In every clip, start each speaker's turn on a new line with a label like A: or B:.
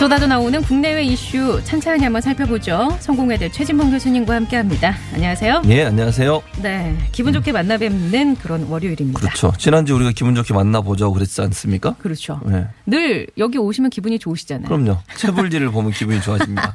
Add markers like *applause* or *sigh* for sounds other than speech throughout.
A: 쏟아져 나오는 국내외 이슈 찬찬히 한번 살펴보죠. 성공회대 최진봉 교수님과 함께합니다. 안녕하세요.
B: 예, 안녕하세요.
A: 네, 기분 좋게 만나 뵙는 그런 월요일입니다.
B: 그렇죠. 지난주 우리가 기분 좋게 만나보자고 그랬지 않습니까?
A: 그렇죠.
B: 네.
A: 늘 여기 오시면 기분이 좋으시잖아요.
B: 그럼요. *laughs* 채불지를 보면 기분이 좋아집니다.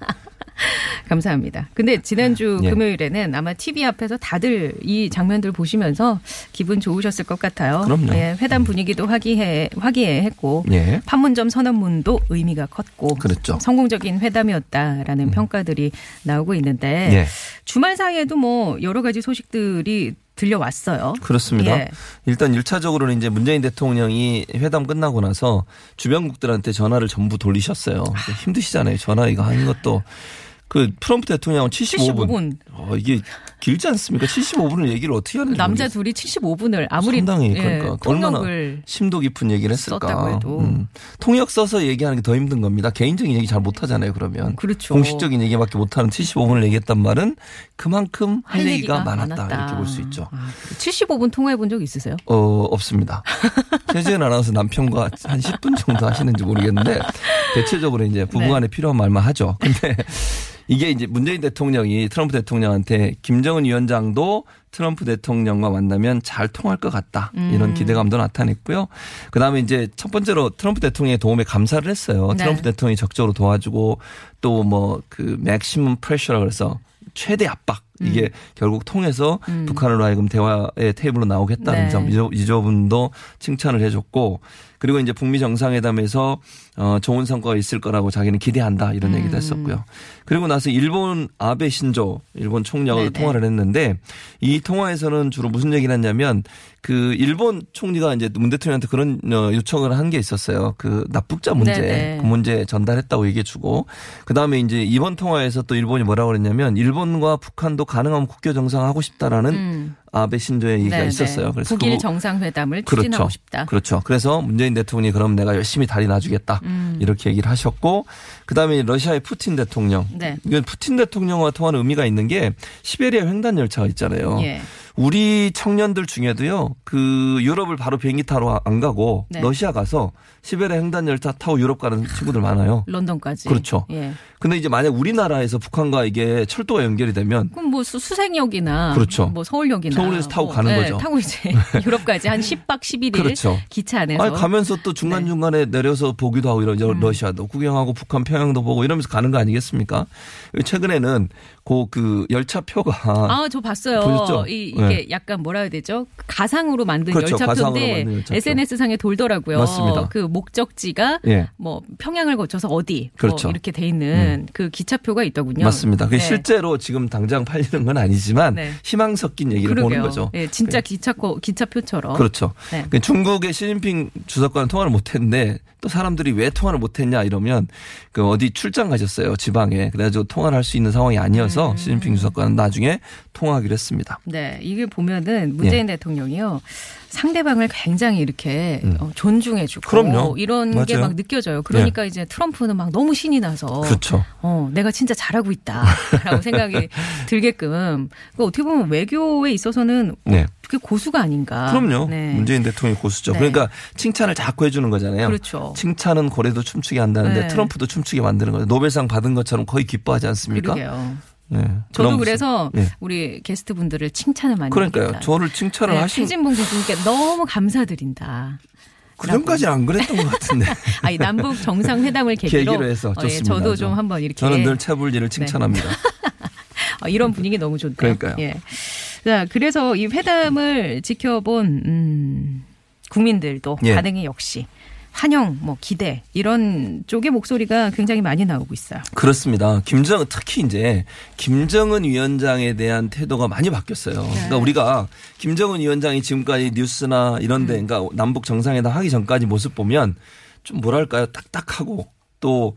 B: *laughs*
A: 감사합니다. 근데 지난주
B: 예.
A: 금요일에는 아마 TV 앞에서 다들 이 장면들 보시면서 기분 좋으셨을 것 같아요.
B: 그럼요.
A: 예, 회담 분위기도 화기애, 화기애했고
B: 예.
A: 판문점 선언문도 의미가 컸고
B: 그랬죠. 음.
A: 성공적인 회담이었다라는 평가들이 나오고 있는데
B: 예.
A: 주말 사이에도 뭐 여러 가지 소식들이 들려왔어요.
B: 그렇습니다.
A: 예.
B: 일단 1차적으로는 이제 문재인 대통령이 회담 끝나고 나서 주변국들한테 전화를 전부 돌리셨어요. 힘드시잖아요. 전화 이거 하는 것도. 그 트럼프 대통령은 75분.
A: 75분.
B: 어, 이게 길지 않습니까? 75분을 얘기를 어떻게 하는지.
A: 남자
B: 모르겠어요.
A: 둘이 75분을 아무리
B: 상당히
A: 예,
B: 그러니까 얼마나 심도 깊은 얘기를 했을까. 음. 통역 써서 얘기하는 게 더 힘든 겁니다. 개인적인 얘기 잘 못하잖아요. 그러면
A: 그렇죠.
B: 공식적인 얘기밖에 못하는 75분을 얘기했단 말은 그만큼 할,
A: 할
B: 얘기가,
A: 얘기가
B: 많았다,
A: 많았다.
B: 이렇게 볼 수 있죠.
A: 아, 75분 통화해 본 적 있으세요?
B: 어 없습니다. *laughs* 최재현 아나운서 남편과 한 10분 정도 하시는지 모르겠는데 대체적으로 이제 부부간에 필요한 말만 하죠. 근데 이게 이제 문재인 대통령이 트럼프 대통령한테 김정은 위원장도 트럼프 대통령과 만나면 잘 통할 것 같다. 이런 기대감도 나타냈고요. 그 다음에 이제 첫 번째로 트럼프 대통령의 도움에 감사를 했어요.
A: 네.
B: 트럼프 대통령이 적극적으로 도와주고 또 뭐 그 맥시멈 프레셔라 그래서 최대 압박 이게 결국 통해서 북한으로 하여금 대화의 테이블로 나오겠다는
A: 네.
B: 점이 부분도 칭찬을 해줬고 그리고 이제 북미 정상회담에서 어 좋은 성과가 있을 거라고 자기는 기대한다 이런
A: 음.
B: 얘기도 했었고요. 그리고 나서 일본 아베 신조 일본 총리하고. 통화를 했는데 이 통화에서는 주로 무슨 얘기를 했냐면 그 일본 총리가 이제 문 대통령한테 그런 어, 요청을 한 게 있었어요. 그 납북자 문제
A: 네네.
B: 그 문제 전달했다고 얘기해주고 그 다음에 이제 이번 통화에서 또 일본이 뭐라고 그랬냐면 일본과 북한도 가능하면 국교 정상하고 싶다라는
A: 음.
B: 아베 신조의 얘기가
A: 네네.
B: 있었어요. 그래서
A: 북일
B: 그거-
A: 정상회담을
B: 그렇죠.
A: 추진하고 싶다.
B: 그렇죠. 그래서 문재인 대통령이 그럼 내가 열심히 다리 놔주겠다.
A: 음.
B: 이렇게 얘기를 하셨고 그다음에 러시아의 푸틴 대통령.
A: 네.
B: 이건 푸틴 대통령과 통하는 의미가 있는 게 시베리아 횡단 열차가 있잖아요.
A: 예.
B: 우리 청년들 중에도요. 그 유럽을 바로 비행기 타러 안 가고
A: 네.
B: 러시아 가서 시베리아 횡단 열차 타고 유럽 가는 친구들 많아요.
A: 런던까지.
B: 그렇죠.
A: 예.
B: 근데 이제 만약 우리나라에서 북한과 이게 철도가 연결이 되면
A: 그럼 뭐 수- 수생역이나
B: 그렇죠.
A: 뭐 서울역이나
B: 서울에서 타고
A: 뭐,
B: 가는
A: 예,
B: 거죠.
A: 타고 이제 *laughs* 유럽까지 한 10박 11일
B: 그렇죠.
A: 기차 안에서
B: 아니 가면서 또
A: 네.
B: 중간 중간에 내려서 보기도 하고 이러죠.
A: 음.
B: 러시아도 구경하고 북한 평양도 보고 이러면서 가는 거 아니겠습니까? 최근에는 그, 그 열차표가
A: 아, 저 봤어요.
B: 보셨죠?
A: 이, 이게
B: 네.
A: 약간 뭐라 해야 되죠? 가상으로 만든
B: 그렇죠.
A: 열차표인데
B: 만든 열차표.
A: SNS 상에 돌더라고요.
B: 맞습니다.
A: 그 목적지가
B: 예.
A: 뭐 평양을 거쳐서 어디 뭐
B: 그렇죠.
A: 이렇게 돼 있는 그 기차표가 있더군요.
B: 맞습니다. 그
A: 네.
B: 실제로 지금 당장 팔리는 건 아니지만
A: 네.
B: 희망 섞인 얘기를
A: 그러게요.
B: 보는 거죠.
A: 예, 진짜 기차표 기차표처럼.
B: 그렇죠.
A: 네.
B: 그 중국의 시진핑 주석과는 통화를 못했는데 또 사람들이 왜 통화를 못했냐 이러면 그 어디 출장 가셨어요 지방에 그래가지고 통화를 할 수 있는 상황이 아니어서
A: 음.
B: 시진핑 주석과는 나중에 통화하기로 했습니다.
A: 네, 이게 보면은 문재인
B: 예.
A: 대통령이요. 상대방을 굉장히 이렇게
B: 음.
A: 어, 존중해주고
B: 그럼요.
A: 이런 게. 막 느껴져요. 그러니까 이제 트럼프는 막 너무 신이 나서
B: 그렇죠.
A: 어, 내가 진짜 잘하고 있다라고 *laughs* 생각이 들게끔 그 어떻게 보면 외교에 있어서는
B: 네.
A: 그게 고수가 아닌가.
B: 그럼요.
A: 네.
B: 문재인 대통령이 고수죠.
A: 네.
B: 그러니까 칭찬을 자꾸 해주는 거잖아요.
A: 그렇죠.
B: 칭찬은 고래도 춤추게 한다는데
A: 네.
B: 트럼프도 춤추게 만드는 거예요. 노벨상 받은 것처럼 거의 기뻐하지 않습니까?
A: 그러게요.
B: 네.
A: 저도 그래서.
B: 네.
A: 우리 게스트 분들을 칭찬을 많이
B: 그러니까요.
A: 합니다.
B: 저를 칭찬을
A: 네,
B: 하신
A: 최진봉 교수님께 너무 감사드린다.
B: 그 전까지는 안 그랬던 것 같은데. *laughs*
A: 아니 남북 정상회담을 계기로,
B: 계기로 해서
A: 어, 예,
B: 좋습니다.
A: 저도 좀 한번 이렇게
B: 저는 늘 채불리를 칭찬합니다. *laughs*
A: 어, 이런 분위기 너무 좋네요.
B: 그러니까요.
A: 예. 자, 그래서 이 회담을 지켜본 음, 국민들도
B: 예.
A: 반응이 역시 환영, 뭐 기대 이런 쪽의 목소리가 굉장히 많이 나오고 있어요.
B: 그렇습니다. 김정은 특히 이제 김정은 위원장에 대한 태도가 많이 바뀌었어요.
A: 네.
B: 그러니까 우리가 김정은 위원장이 지금까지 뉴스나 이런데
A: 음.
B: 그러니까 남북 정상회담 하기 전까지 모습 보면 좀 뭐랄까요 딱딱하고 또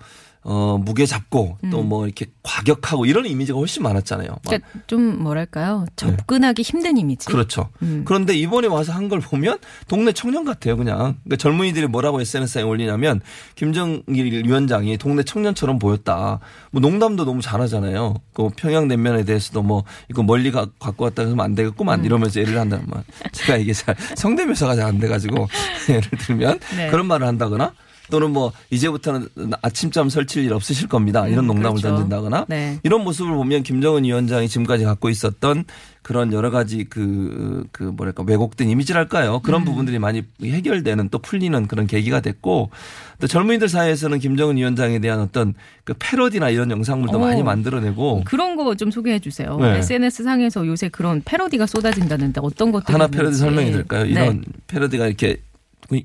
B: 어, 무게 잡고 또 뭐 이렇게 과격하고 이런 이미지가 훨씬 많았잖아요. 막
A: 음. 그러니까 좀 뭐랄까요 접근하기 힘든 이미지.
B: 네. 그렇죠.
A: 음.
B: 그런데 이번에 와서 한 걸 보면 동네 청년 같아요, 그냥. 그러니까 젊은이들이 뭐라고 SNS에 올리냐면 김정일 위원장이 동네 청년처럼 보였다. 뭐 농담도 너무 잘하잖아요. 그 평양 냉면에 대해서도 뭐 이거 멀리 가, 갖고 왔다 그러면 안 되겠구만 이러면서 예를 한다면 제가 이게 잘 성대묘사가 잘 안 돼가지고 *laughs* 예를 들면
A: 네.
B: 그런 말을 한다거나 또는 뭐 이제부터는 아침잠 설칠 일 없으실 겁니다. 이런
A: 음,
B: 농담을
A: 그렇죠.
B: 던진다거나
A: 네.
B: 이런 모습을 보면 김정은 위원장이 지금까지 갖고 있었던 그런 여러 가지 그, 그 뭐랄까 왜곡된 이미지랄까요.
A: 음.
B: 그런 부분들이 많이 해결되는 또 풀리는 그런 계기가 됐고 또 젊은이들 사이에서는 김정은 위원장에 대한 어떤 그 패러디나 이런 영상물도
A: 오.
B: 많이 만들어내고
A: 그런 거 좀 소개해 주세요.
B: 네.
A: SNS 상에서 요새 그런 패러디가 쏟아진다는데 어떤 것들이
B: 하나. 패러디 설명이 될까요?
A: 네.
B: 이런 패러디가 이렇게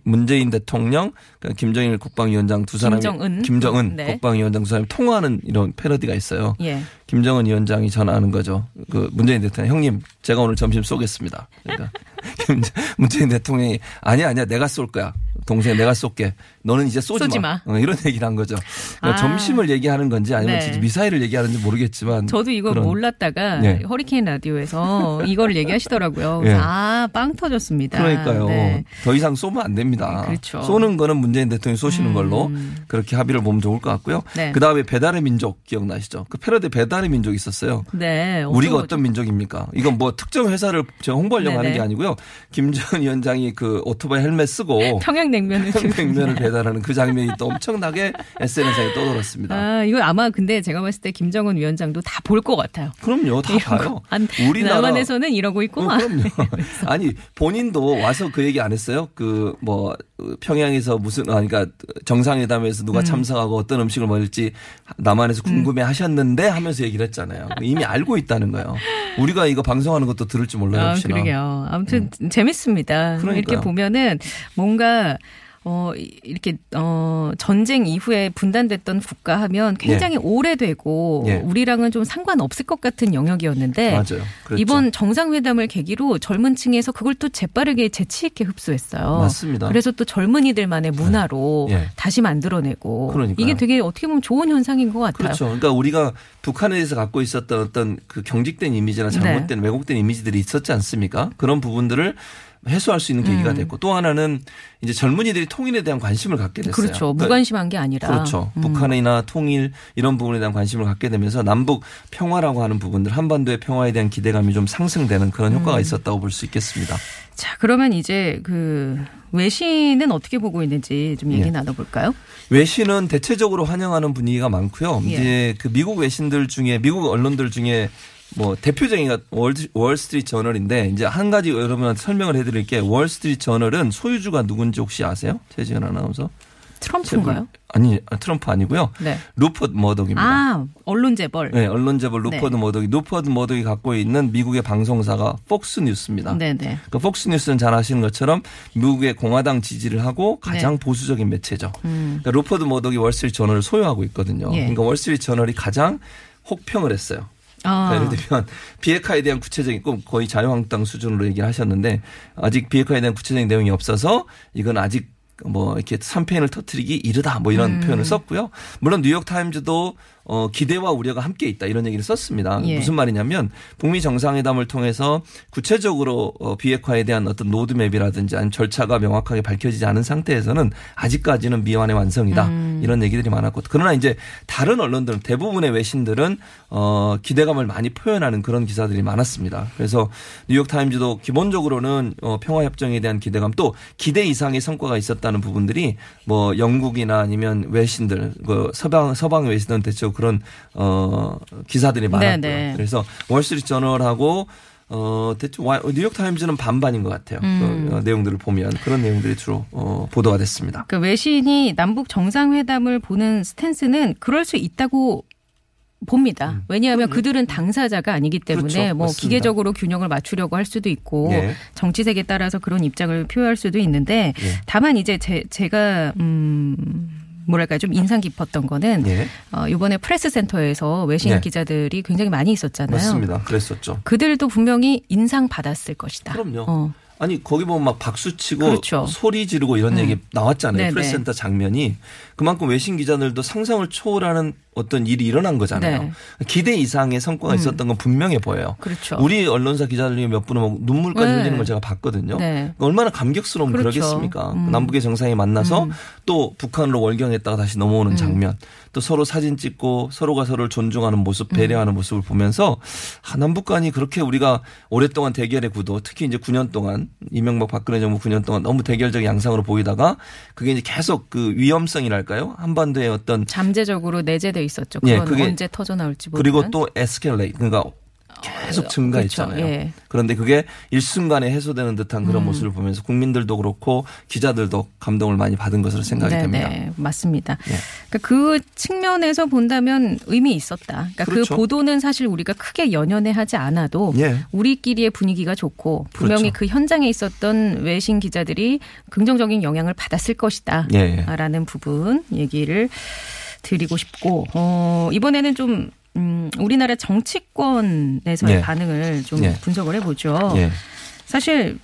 B: 문재인 대통령, 그러니까 김정일 국방위원장 두 사람이
A: 김정은.
B: 김정은
A: 네.
B: 국방위원장 두 사람이 통화하는 이런 패러디가 있어요.
A: 예.
B: 김정은 위원장이 전화하는 거죠. 그 문재인 대통령 형님 제가 오늘 점심 쏘겠습니다. 그러니까 *laughs* 김- 문재인 대통령이 아니야 아니야 내가 쏠 거야. 동생 내가 쏠게. 너는 이제 쏘지,
A: 쏘지
B: 마.
A: 마.
B: 어, 이런 얘기를 한 거죠. 그러니까
A: 아.
B: 점심을 얘기하는 건지 아니면
A: 네.
B: 진짜 미사일을 얘기하는지 모르겠지만
A: 저도 이거
B: 그런-
A: 몰랐다가
B: 네.
A: 허리케인 라디오에서 *laughs* 이걸 얘기하시더라고요.
B: 예.
A: 아, 빵 터졌습니다.
B: 그러니까요.
A: 네.
B: 더 이상 쏘면 안 됩니다.
A: 그렇죠.
B: 쏘는 거는 문재인 대통령이 쏘시는 걸로 그렇게 합의를 보면 좋을 것 같고요.
A: 네.
B: 그 다음에 배달의 민족 기억나시죠? 그 패러디 배달의 민족 있었어요.
A: 네.
B: 우리가? 어떤 민족입니까? 이건 뭐 특정 회사를 제가 홍보하려고 하는. 게 아니고요. 김정은 위원장이 그 오토바이 헬멧 쓰고
A: 평양냉면을
B: 평냉면을 배달 하는 그 장면이 또 엄청나게 SNS에 떠돌았습니다.
A: 아, 이거 아마 근데 제가 봤을 때 김정은 위원장도 다 볼 것 같아요.
B: 그럼요, 다 봐요.
A: 안,
B: 우리나라
A: 남한에서는 이러고
B: 어,
A: 있구만.
B: 그럼요. *laughs* 아니 본인도 와서 그 얘기 안 했어요. 그 뭐 평양에서 무슨 아 그러니까 정상회담에서
A: 음.
B: 누가 참석하고 어떤 음식을 먹을지 남한에서 궁금해하셨는데 하면서 얘기를 했잖아요. 이미 알고 있다는 거예요. 우리가 이거 방송하는 것도 들을 줄 몰라요.
A: 아. 그러게요. 아무튼 재밌습니다.
B: 음. 그러니까요.
A: 이렇게 보면은 뭔가 어 이- 이렇게 어 전쟁 이후에 분단됐던 국가 하면 굉장히 오래되고
B: 예.
A: 우리랑은 좀 상관없을 것 같은 영역이었는데
B: 맞아요. 그렇죠.
A: 이번 정상회담을 계기로 젊은 층에서 그걸 또 재빠르게 재치 있게 흡수했어요.
B: 맞습니다.
A: 그래서 또 젊은이들만의 문화로
B: 예.
A: 다시 만들어내고
B: 그러니까요.
A: 이게 되게 어떻게 보면 좋은 현상인 것 같아요.
B: 그렇죠. 그러니까 우리가 북한에 대해서 갖고 있었던 어떤 그 경직된 이미지나 잘못된
A: 네.
B: 왜곡된 이미지들이 있었지 않습니까? 그런 부분들을 해소할 수 있는 계기가
A: 음.
B: 됐고 또 하나는 이제 젊은이들이 통일에 대한 관심을 갖게 됐어요.
A: 그렇죠.
B: 그러니까
A: 무관심한 게 아니라.
B: 그렇죠.
A: 음.
B: 북한이나 통일 이런 부분에 대한 관심을 갖게 되면서 남북 평화라고 하는 부분들 한반도의 평화에 대한 기대감이 좀 상승되는 그런
A: 음.
B: 효과가 있었다고 볼 수 있겠습니다.
A: 자, 그러면 이제 그 외신은 어떻게 보고 있는지 좀 얘기
B: 예.
A: 나눠볼까요?
B: 외신은 대체적으로 환영하는 분위기가 많고요.
A: 예.
B: 이제 그 미국 외신들 중에 미국 언론들 중에 뭐 대표적인 게 월, 월스트리트 저널인데 이제 한 가지 여러분한테 설명을 해드릴 게 월스트리트 저널은 소유주가 누군지 혹시 아세요? 최지은 아나운서?
A: 트럼프인가요?
B: 아니 트럼프 아니고요.
A: 네.
B: 루퍼트 머독입니다.
A: 아, 언론 재벌.
B: 네, 언론 재벌 루퍼트
A: 네.
B: 머독이 루퍼트 머독이 갖고 있는 미국의 방송사가 폭스 뉴스입니다.
A: 네, 네.
B: 그 폭스 뉴스는 잘 아시는 것처럼 미국의 공화당 지지를 하고 가장
A: 네.
B: 보수적인 매체죠.
A: 음.
B: 그러니까 루퍼트 머독이 월스트리트 저널을 소유하고 있거든요.
A: 예.
B: 그러니까 월스트리트 저널이 가장 혹평을 했어요.
A: 아.
B: 그러니까 예를 들면 비핵화에 대한 구체적인 꼭 거의 자유한국당 수준으로 얘기를 하셨는데 아직 비핵화에 대한 구체적인 내용이 없어서 이건 아직 뭐 이렇게 샴페인을 터트리기 이르다 뭐 이런
A: 음.
B: 표현을 썼고요. 물론 뉴욕 타임즈도 어 기대와 우려가 함께 있다 이런 얘기를 썼습니다.
A: 예.
B: 무슨 말이냐면 북미 정상회담을 통해서 구체적으로 어 비핵화에 대한 어떤 로드맵이라든지 아니면 절차가 명확하게 밝혀지지 않은 상태에서는 아직까지는 미완의 완성이다
A: 음.
B: 이런 얘기들이 많았고 그러나 이제 다른 언론들은 대부분의 외신들은 어 기대감을 많이 표현하는 그런 기사들이 많았습니다. 그래서 뉴욕 타임즈도 기본적으로는 어 평화 협정에 대한 기대감 또 기대 이상의 성과가 있었다는 부분들이 뭐 영국이나 아니면 외신들 그 서방 서방 외신들은 대체로 그런 어 기사들이 많았고요.
A: 네.
B: 그래서 월스트리트 저널하고 어, 대충 와- 뉴욕 타임즈는 반반인 것 같아요.
A: 음.
B: 그 어, 내용들을 보면 그런 내용들이 주로 어, 보도가 됐습니다.
A: 그 외신이 남북 정상회담을 보는 스탠스는 그럴 수 있다고 봅니다. 왜냐하면 그들은 당사자가 아니기 때문에
B: 음. 그렇죠.
A: 뭐
B: 맞습니다.
A: 기계적으로 균형을 맞추려고 할 수도 있고
B: 예.
A: 정치색에 따라서 그런 입장을 표할 수도 있는데
B: 예.
A: 다만 이제 제, 제가 음 뭐랄까 좀 인상 깊었던 거는
B: 예.
A: 어 이번에 프레스 센터에서 외신
B: 네.
A: 기자들이 굉장히 많이 있었잖아요.
B: 맞습니다. 그랬었죠.
A: 그들도 분명히 인상 받았을 것이다.
B: 그럼요.
A: 어.
B: 아니 거기 보면 막 박수 치고
A: 그렇죠.
B: 소리 지르고 이런 얘기 나왔잖아요.
A: 네네.
B: 프레스 센터 장면이 그만큼 외신 기자들도 상상을 초월하는 어떤 일이 일어난 거잖아요.
A: 네.
B: 기대 이상의 성과가 있었던 건 분명해 보여요.
A: 그렇죠.
B: 우리 언론사 기자들 중에 몇 분은 막 눈물까지
A: 네.
B: 흘리는 걸 제가 봤거든요.
A: 네.
B: 그러니까 얼마나 감격스러우면
A: 그렇죠.
B: 그러겠습니까?
A: 음.
B: 남북의 정상이 만나서 또 북한으로 월경했다가 다시 넘어오는
A: 음.
B: 장면, 또 서로 사진 찍고 서로가 서로를 존중하는 모습, 배려하는 모습을 보면서 아, 남북 간이 그렇게 우리가 오랫동안 대결의 구도, 특히 이제 9년 동안 이명박 박근혜 정부 9년 동안 너무 대결적 양상으로 보이다가 그게 이제 계속 그 위험성이랄 까요? 한반도의 어떤
A: 잠재적으로 내재돼 있었죠.
B: 예,
A: 그건
B: 그게-
A: 언제 터져 나올지 모르는.
B: 그리고 또 에스켈레이트 그러니까 계속 증가했잖아요.
A: 그렇죠. 예.
B: 그런데 그게 일순간에 해소되는 듯한 그런
A: 음.
B: 모습을 보면서 국민들도 그렇고 기자들도 감동을 많이 받은 것으로 생각이
A: 네,
B: 됩니다.
A: 네, 맞습니다.
B: 예.
A: 그러니까 그 측면에서 본다면 의미 있었다. 그러니까
B: 그렇죠.
A: 그 보도는 사실 우리가 크게 연연해 하지 않아도
B: 예.
A: 우리끼리의 분위기가 좋고 분명히
B: 그렇죠.
A: 그 현장에 있었던 외신 기자들이 긍정적인 영향을 받았을 것이다.
B: 예, 예.
A: 라는 부분 얘기를 드리고 싶고 어, 이번에는 좀 음, 우리나라 정치권에서의
B: 예.
A: 반응을 좀
B: 예.
A: 분석을 해보죠.
B: 예.
A: 사실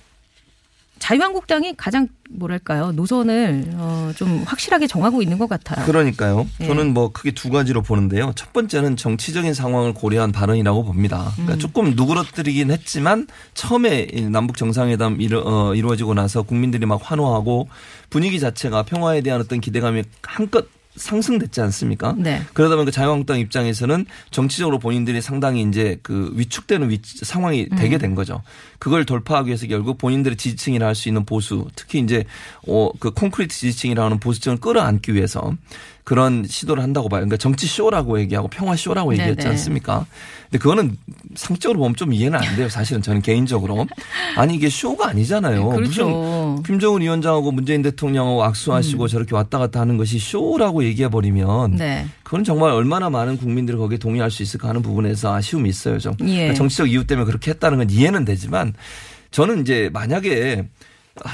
A: 자유한국당이 가장 뭐랄까요 노선을 어, 좀 확실하게 정하고 있는 것 같아요.
B: 그러니까요.
A: 예.
B: 저는 뭐 크게 두 가지로 보는데요. 첫 번째는 정치적인 상황을 고려한 발언이라고 봅니다. 그러니까
A: 음.
B: 조금 누그러뜨리긴 했지만 처음에 이 남북 정상회담 이루, 어, 이루어지고 나서 국민들이 막 환호하고 분위기 자체가 평화에 대한 어떤 기대감이 한껏 상승됐지 않습니까?
A: 네.
B: 그러다 보니까 자유한국당 입장에서는 정치적으로 본인들이 상당히 이제 그 위축되는 위, 상황이
A: 음.
B: 되게 된 거죠. 그걸 돌파하기 위해서 결국 본인들의 지지층이라 할 수 있는 보수, 특히 이제 어, 그 콘크리트 지지층이라 하는 보수층을 끌어안기 위해서 그런 시도를 한다고 봐요. 그러니까 정치 쇼라고 얘기하고 평화 쇼라고 얘기했지
A: 네네.
B: 않습니까? 근데 그거는 상식적으로 보면 좀 이해는 안 돼요. 사실은 저는 개인적으로. 아니 이게 쇼가 아니잖아요. 무슨
A: 그렇죠.
B: 김정은 위원장하고 문재인 대통령하고 악수하시고 저렇게 왔다 갔다 하는 것이 쇼라고 얘기해 버리면
A: 음. 네.
B: 그건 정말 얼마나 많은 국민들이 거기에 동의할 수 있을까 하는 부분에서 아쉬움이 있어요. 좀
A: 예.
B: 그러니까 정치적 이유 때문에 그렇게 했다는 건 이해는 되지만 저는 이제 만약에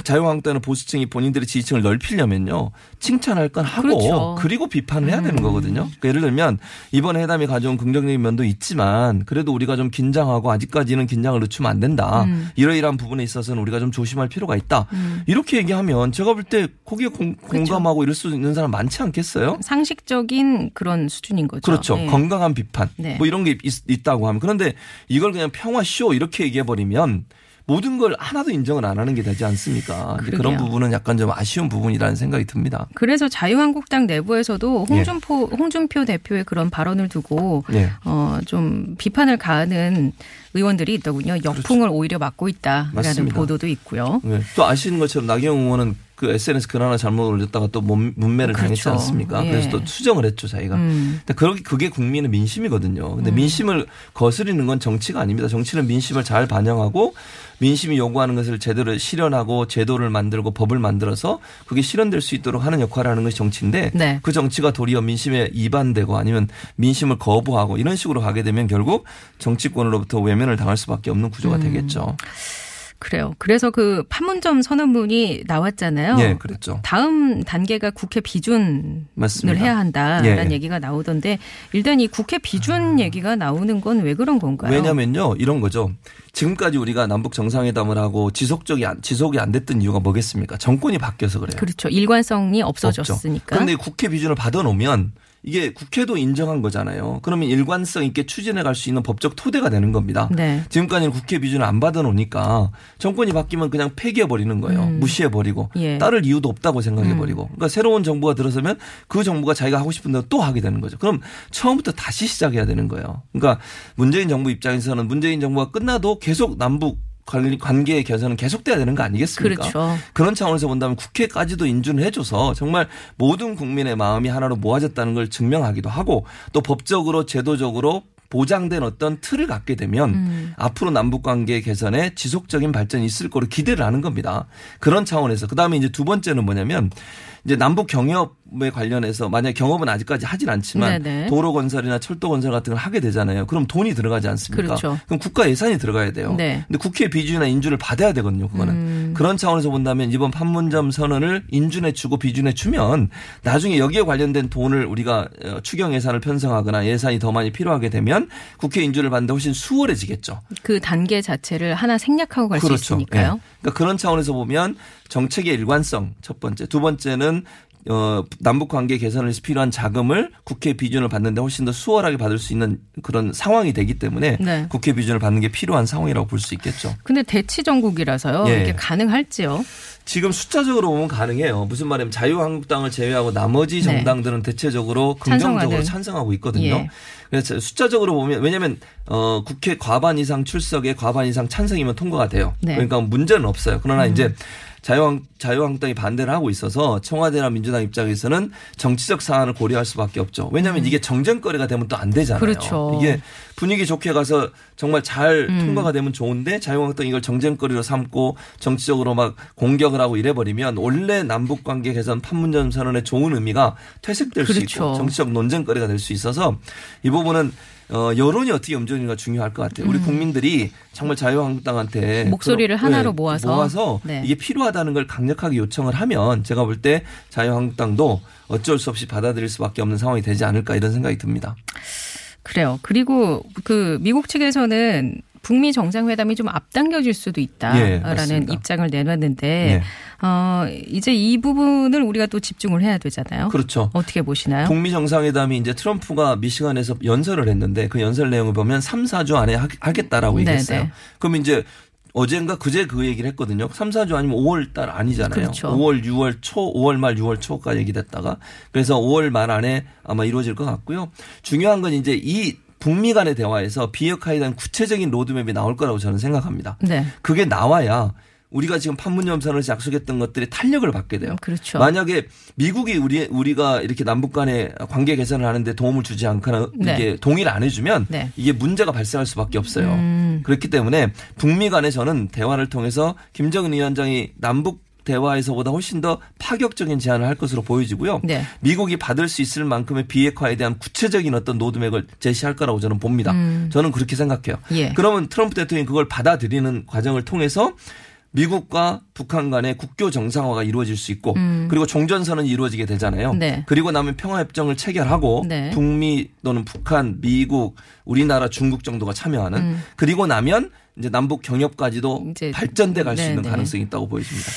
B: 자유한국당은 보수층이 본인들의 지지층을 넓히려면요 칭찬할 건 하고
A: 그렇죠.
B: 그리고 비판을 해야 되는 거거든요. 그러니까 예를 들면 이번 회담이 가져온 긍정적인 면도 있지만 그래도 우리가 좀 긴장하고 아직까지는 긴장을 늦추면 안 된다.
A: 음.
B: 이러이러한 부분에 있어서는 우리가 좀 조심할 필요가 있다.
A: 음.
B: 이렇게 얘기하면 제가 볼 때 거기에 공,
A: 그렇죠.
B: 공감하고 이럴 수 있는 사람 많지 않겠어요?
A: 상식적인 그런 수준인 거죠.
B: 그렇죠.
A: 예.
B: 건강한 비판
A: 네.
B: 뭐 이런 게 있, 다고 하면 그런데 이걸 그냥 평화 쇼 이렇게 얘기해 버리면 모든 걸 하나도 인정을 안 하는 게 되지 않습니까? 그런. 부분은 약간 좀 아쉬운 부분이라는 생각이 듭니다.
A: 그래서 자유한국당 내부에서도
B: 예.
A: 홍준표 홍준표 대표의 그런 발언을 두고
B: 예.
A: 어, 좀 비판을 가하는 의원들이 있더군요. 역풍을 오히려 막고 있다라는
B: 그렇죠. 맞습니다.
A: 보도도 있고요.
B: 네. 또 아시는 것처럼 나경원 의원은 그 SNS 글 하나 잘못 올렸다가 또 문- 문매를 당했지
A: 그렇죠.
B: 않습니까?
A: 예.
B: 그래서 또 수정을 했죠, 자기가.
A: 음.
B: 근데 그게, 그게 국민의 민심이거든요. 근데 민심을 거스리는 건 정치가 아닙니다. 정치는 민심을 잘 반영하고 민심이 요구하는 것을 제대로 실현하고 제도를 만들고 법을 만들어서 그게 실현될 수 있도록 하는 역할을 하는 것이 정치인데
A: 네.
B: 그 정치가 도리어 민심에 이반되고 아니면 민심을 거부하고 이런 식으로 가게 되면 결국 정치권으로부터 외면을 당할 수밖에 없는
A: 음.
B: 구조가 되겠죠.
A: 그래요. 그래서 그 판문점 선언문이 나왔잖아요.
B: 예, 그랬죠.
A: 다음 단계가 국회 비준을
B: 맞습니다.
A: 해야 한다라는
B: 예.
A: 얘기가 나오던데 일단 이 국회 비준 얘기가 나오는 건 왜 그런 건가요?
B: 왜냐면요 이런 거죠. 지금까지 우리가 남북 정상회담을 하고 지속적이 안, 지속이 안 됐던 이유가 뭐겠습니까? 정권이 바뀌어서 그래요.
A: 그렇죠. 일관성이. 없어졌으니까.
B: 그런데 국회 비준을 받아놓으면 이게 국회도 인정한 거잖아요. 그러면 일관성 있게 추진해 갈 수 있는 법적 토대가 되는 겁니다.
A: 네.
B: 지금까지는 국회 비준을 안 받아놓으니까 정권이 바뀌면 그냥 폐기해 버리는 거예요.
A: 음.
B: 무시해 버리고
A: 예.
B: 따를 이유도 없다고 생각해 버리고. 그러니까 새로운 정부가 들어서면 그 정부가 자기가 하고 싶은 대로 또 하게 되는 거죠. 그럼 처음부터 다시 시작해야 되는 거예요. 그러니까 문재인 정부 입장에서는 문재인 정부가 끝나도 계속 남북 관리- 관계의 개선은 계속돼야 되는 거 아니겠습니까?
A: 그렇죠.
B: 그런 차원에서 본다면 국회까지도 인준을 해줘서 정말 모든 국민의 마음이 하나로 모아졌다는 걸 증명하기도 하고 또 법적으로 제도적으로 보장된 어떤 틀을 갖게 되면
A: 음.
B: 앞으로 남북 관계 개선에 지속적인 발전이 있을 거로 기대를 하는 겁니다. 그런 차원에서 그다음에 이제 두 번째는 뭐냐면 이제 남북 경협에 관련해서 만약 경협은 아직까지 하진 않지만
A: 네네.
B: 도로 건설이나 철도 건설 같은 걸 하게 되잖아요. 그럼 돈이 들어가지 않습니까?
A: 그렇죠.
B: 럼 국가 예산이 들어가야 돼요.
A: 네.
B: 근데 국회 비준이나 인준을 받아야 되거든요. 그거는
A: 음.
B: 그런 차원에서 본다면 이번 판문점 선언을 인준해 주고 비준해 주면 나중에 여기에 관련된 돈을 우리가 어, 추경 예산을 편성하거나 예산이 더 많이 필요하게 되면 국회 인준을 받는데 훨씬 수월해지겠죠.
A: 그 단계 자체를 하나 생략하고 갈수 있으니까요.
B: 예. 그러니까 그런 차원에서 보면 정책의 일관성 첫 번째, 두 번째는 어, 남북 관계 개선을 위해서 필요한 자금을 국회 비준을 받는데 훨씬 더 수월하게 받을 수 있는 그런 상황이 되기 때문에
A: 네.
B: 국회 비준을 받는 게 필요한 상황이라고 볼 수 있겠죠.
A: 근데 대치 정국이라서요.
B: 예.
A: 이게 가능할지요?
B: 지금 숫자적으로 보면 가능해요. 무슨 말이냐면 자유한국당을 제외하고 나머지
A: 네.
B: 정당들은 대체적으로 긍정적으로
A: 찬성하는.
B: 찬성하고 있거든요.
A: 예.
B: 그래서 숫자적으로 보면 왜냐하면 어 국회 과반 이상 출석에 과반 이상 찬성이면 통과가 돼요.
A: 네. 음.
B: 그러니까 문제는 없어요. 그러나 이제 자유한, 자유한국당이 반대를 하고 있어서 청와대나 민주당 입장에서는 정치적 사안을 고려할 수밖에 없죠. 왜냐하면 이게 정쟁거리가 되면 또 안 되잖아요.
A: 음. 그렇죠.
B: 이게 분위기 좋게 가서 정말 잘
A: 음.
B: 통과가 되면 좋은데 자유한국당이 이걸 정쟁거리로 삼고 정치적으로 막 공격을 하고 이래버리면 원래 남북 관계 개선 판문점 선언의 좋은 의미가 퇴색될 수
A: 그렇죠.
B: 있고 정치적 논쟁거리가 될 수 있어서 이 부분은 어, 여론이 어떻게 움직이는가 중요할 것 같아요. 우리 국민들이 정말 자유한국당한테
A: 음. 목소리를
B: 그런-
A: 하나로
B: 네,
A: 모아서.
B: 모아서
A: 네.
B: 이게 필요하다는 걸 강력하게 요청을 하면 제가 볼 때 자유한국당도 어쩔 수 없이 받아들일 수밖에 없는 상황이 되지 않을까 이런 생각이 듭니다.
A: 그래요. 그리고 그 미국 측에서는 북미 정상회담이 좀 앞당겨질 수도
B: 예,
A: 있다라는
B: 맞습니다.
A: 입장을 내놨는데
B: 네.
A: 어 이제 이 부분을 우리가 또 집중을 해야 되잖아요.
B: 그렇죠.
A: 어떻게 보시나요?
B: 북미 정상회담이 이제 트럼프가 미시간에서 연설을 했는데 그 연설 내용을 보면 3, 4주 안에 하- 하겠다라고
A: 네네.
B: 얘기했어요. 그럼 이제 어젠가 그제 그 얘기를 했거든요. 3, 4주 아니면 5월 달 아니잖아요.
A: 그렇죠.
B: 5월, 6월 초, 5월 말, 6월 초까지 얘기됐다가 그래서 5월 말 안에 아마 이루어질 것 같고요. 중요한 건 이제 이 북미 간의 대화에서 비핵화에 대한 구체적인 로드맵이 나올 거라고 저는 생각합니다.
A: 네.
B: 그게 나와야 우리가 지금 판문점 선언에서 약속했던 것들이 탄력을 받게 돼요.
A: 그렇죠.
B: 만약에 미국이 우리 우리가 이렇게 남북 간의 관계 개선을 하는데 도움을 주지 않거나
A: 네.
B: 이게 동의를 안 해주면
A: 네.
B: 이게 문제가 발생할 수밖에 없어요.
A: 음.
B: 그렇기 때문에 북미 간에 저는 대화를 통해서 김정은 위원장이 남북 대화에서보다 훨씬 더 파격적인 제안을 할 것으로 보여지고요.
A: 네.
B: 미국이 받을 수 있을 만큼의 비핵화에 대한 구체적인 어떤 로드맵을 제시할 거라고 저는 봅니다. 저는 그렇게 생각해요.
A: 음. 예.
B: 그러면 트럼프 대통령이 그걸 받아들이는 과정을 통해서 미국과 북한 간의 국교 정상화가 이루어질 수 있고 그리고 종전선언이 이루어지게 되잖아요.
A: 음. 네.
B: 그리고 나면 평화협정을 체결하고
A: 네.
B: 북미 또는 북한, 미국, 우리나라, 중국 정도가 참여하는 그리고 나면 이제 남북 경협까지도
A: 음. 이제
B: 발전돼 갈 수 있는
A: 네네.
B: 가능성이 있다고 보여집니다.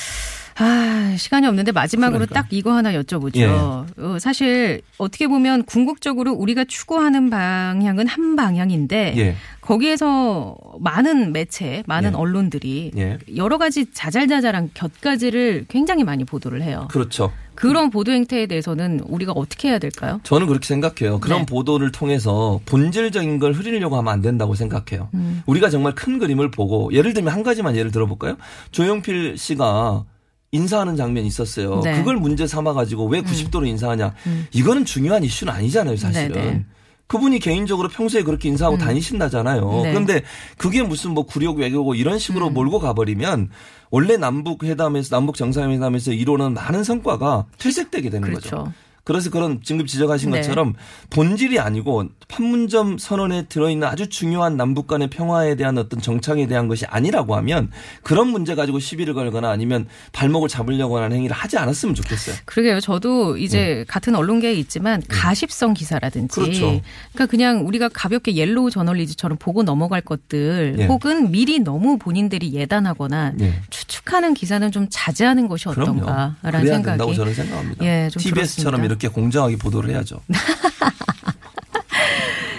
A: 아, 시간이 없는데 마지막으로
B: 그러니까요.
A: 딱 이거 하나 여쭤보죠.
B: 예.
A: 어, 사실 어떻게 보면 궁극적으로 우리가 추구하는 방향은 한 방향인데
B: 예.
A: 거기에서 많은 매체, 많은
B: 예.
A: 언론들이
B: 예.
A: 여러 가지 자잘자잘한 곁가지를 굉장히 많이 보도를 해요.
B: 그렇죠.
A: 그런 보도 행태에 대해서는 우리가 어떻게 해야 될까요?
B: 저는 그렇게 생각해요. 그런
A: 네.
B: 보도를 통해서 본질적인 걸 흐리려고 하면 안 된다고 생각해요.
A: 음.
B: 우리가 정말 큰 그림을 보고 예를 들면 한 가지만 예를 들어볼까요? 조용필 씨가 인사하는 장면이 있었어요.
A: 네. 음.
B: 그걸 문제 삼아 가지고 왜 90도로 인사하냐. 이거는 중요한 이슈는 아니잖아요, 사실은.
A: 네네.
B: 그분이 개인적으로 평소에 그렇게 인사하고 다니신다잖아요.
A: 네. 음.
B: 그런데 그게 무슨 뭐 굴욕 외교고 이런 식으로 몰고 가버리면 원래 남북 회담에서 남북 정상회담에서 이루어낸 많은 성과가 퇴색되게 되는 거죠.
A: 그렇죠.
B: 그래서 그런 지금 지적하신
A: 네.
B: 것처럼 본질이 아니고 판문점 선언에 들어있는 아주 중요한 남북 간의 평화에 대한 어떤 정착에 대한 것이 아니라고 하면 그런 문제 가지고 시비를 걸거나 아니면 발목을 잡으려고 하는 행위를 하지 않았으면 좋겠어요.
A: 그러게요. 저도 이제 같은 언론계에 있지만 가십성 기사라든지
B: 네. 그렇죠.
A: 그러니까 그냥 우리가 가볍게 옐로우 저널리즘처럼 보고 넘어갈 것들
B: 예.
A: 혹은 미리 너무 본인들이 예단하거나
B: 예.
A: 추측하는 기사는 좀 자제하는 것이. 어떤가라는 생각이
B: 된다고 저는 생각합니다.
A: 예, 좀
B: TBS처럼. 이렇게 공정하게 보도를 해야죠. *laughs*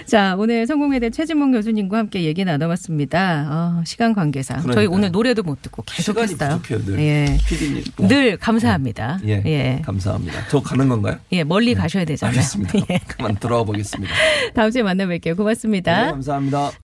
A: 자, 오늘 성공회대 최진봉 교수님과 함께 얘기 나눠봤습니다. 어, 시간 관계상. 저희
B: 그러니까요.
A: 오늘 노래도 못 듣고
B: 시간이
A: 계속했어요.
B: 부족해요, 늘.
A: 예.
B: PD님. 뭐.
A: 늘 감사합니다.
B: 예.
A: 예.
B: 감사합니다. 저 가는 건가요?
A: 예, 멀리 가셔야 되잖아요.
B: 알겠습니다. *laughs*
A: 예.
B: 그만 들어와 보겠습니다.
A: 다음 주에 만나 뵐게요. 고맙습니다.
B: 네, 감사합니다.